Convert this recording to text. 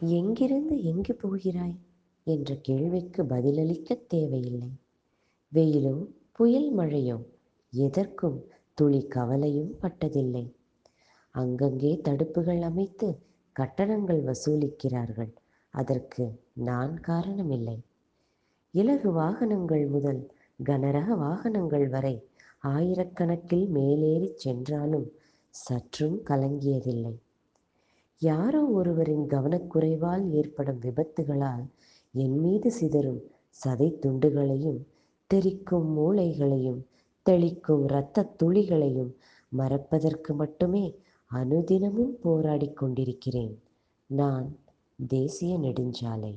எங்கிருந்து எங்கு போகிறாய்? என்ற கேள்விக்கு பதிலளிக்க தேவையில்லை. வெயிலோ புயல் மழையோ எதற்கும் துளி கவலையும் பட்டதில்லை. அங்கங்கே தடுப்புகள் அமைத்து கட்டணங்கள் வசூலிக்கிறார்கள். அதற்கு நான் காரணமில்லை. இலகு வாகனங்கள் முதல் கனரக வாகனங்கள் வரை ஆயிரக்கணக்கில் மேலேறிச் சென்றாலும் சற்றும் கலங்கியதில்லை. யாரோ ஒருவரின் கவனக்குறைவால் ஏற்படும் விபத்துகளால் என் மீது சிதறும் சதை துண்டுகளையும் தெறிக்கும் மூளைகளையும் தெளிக்கும் இரத்த துளிகளையும் மறப்பதற்கு மட்டுமே அனுதினமும் போராடி கொண்டிருக்கிறேன். நான் தேசிய நெடுஞ்சாலை.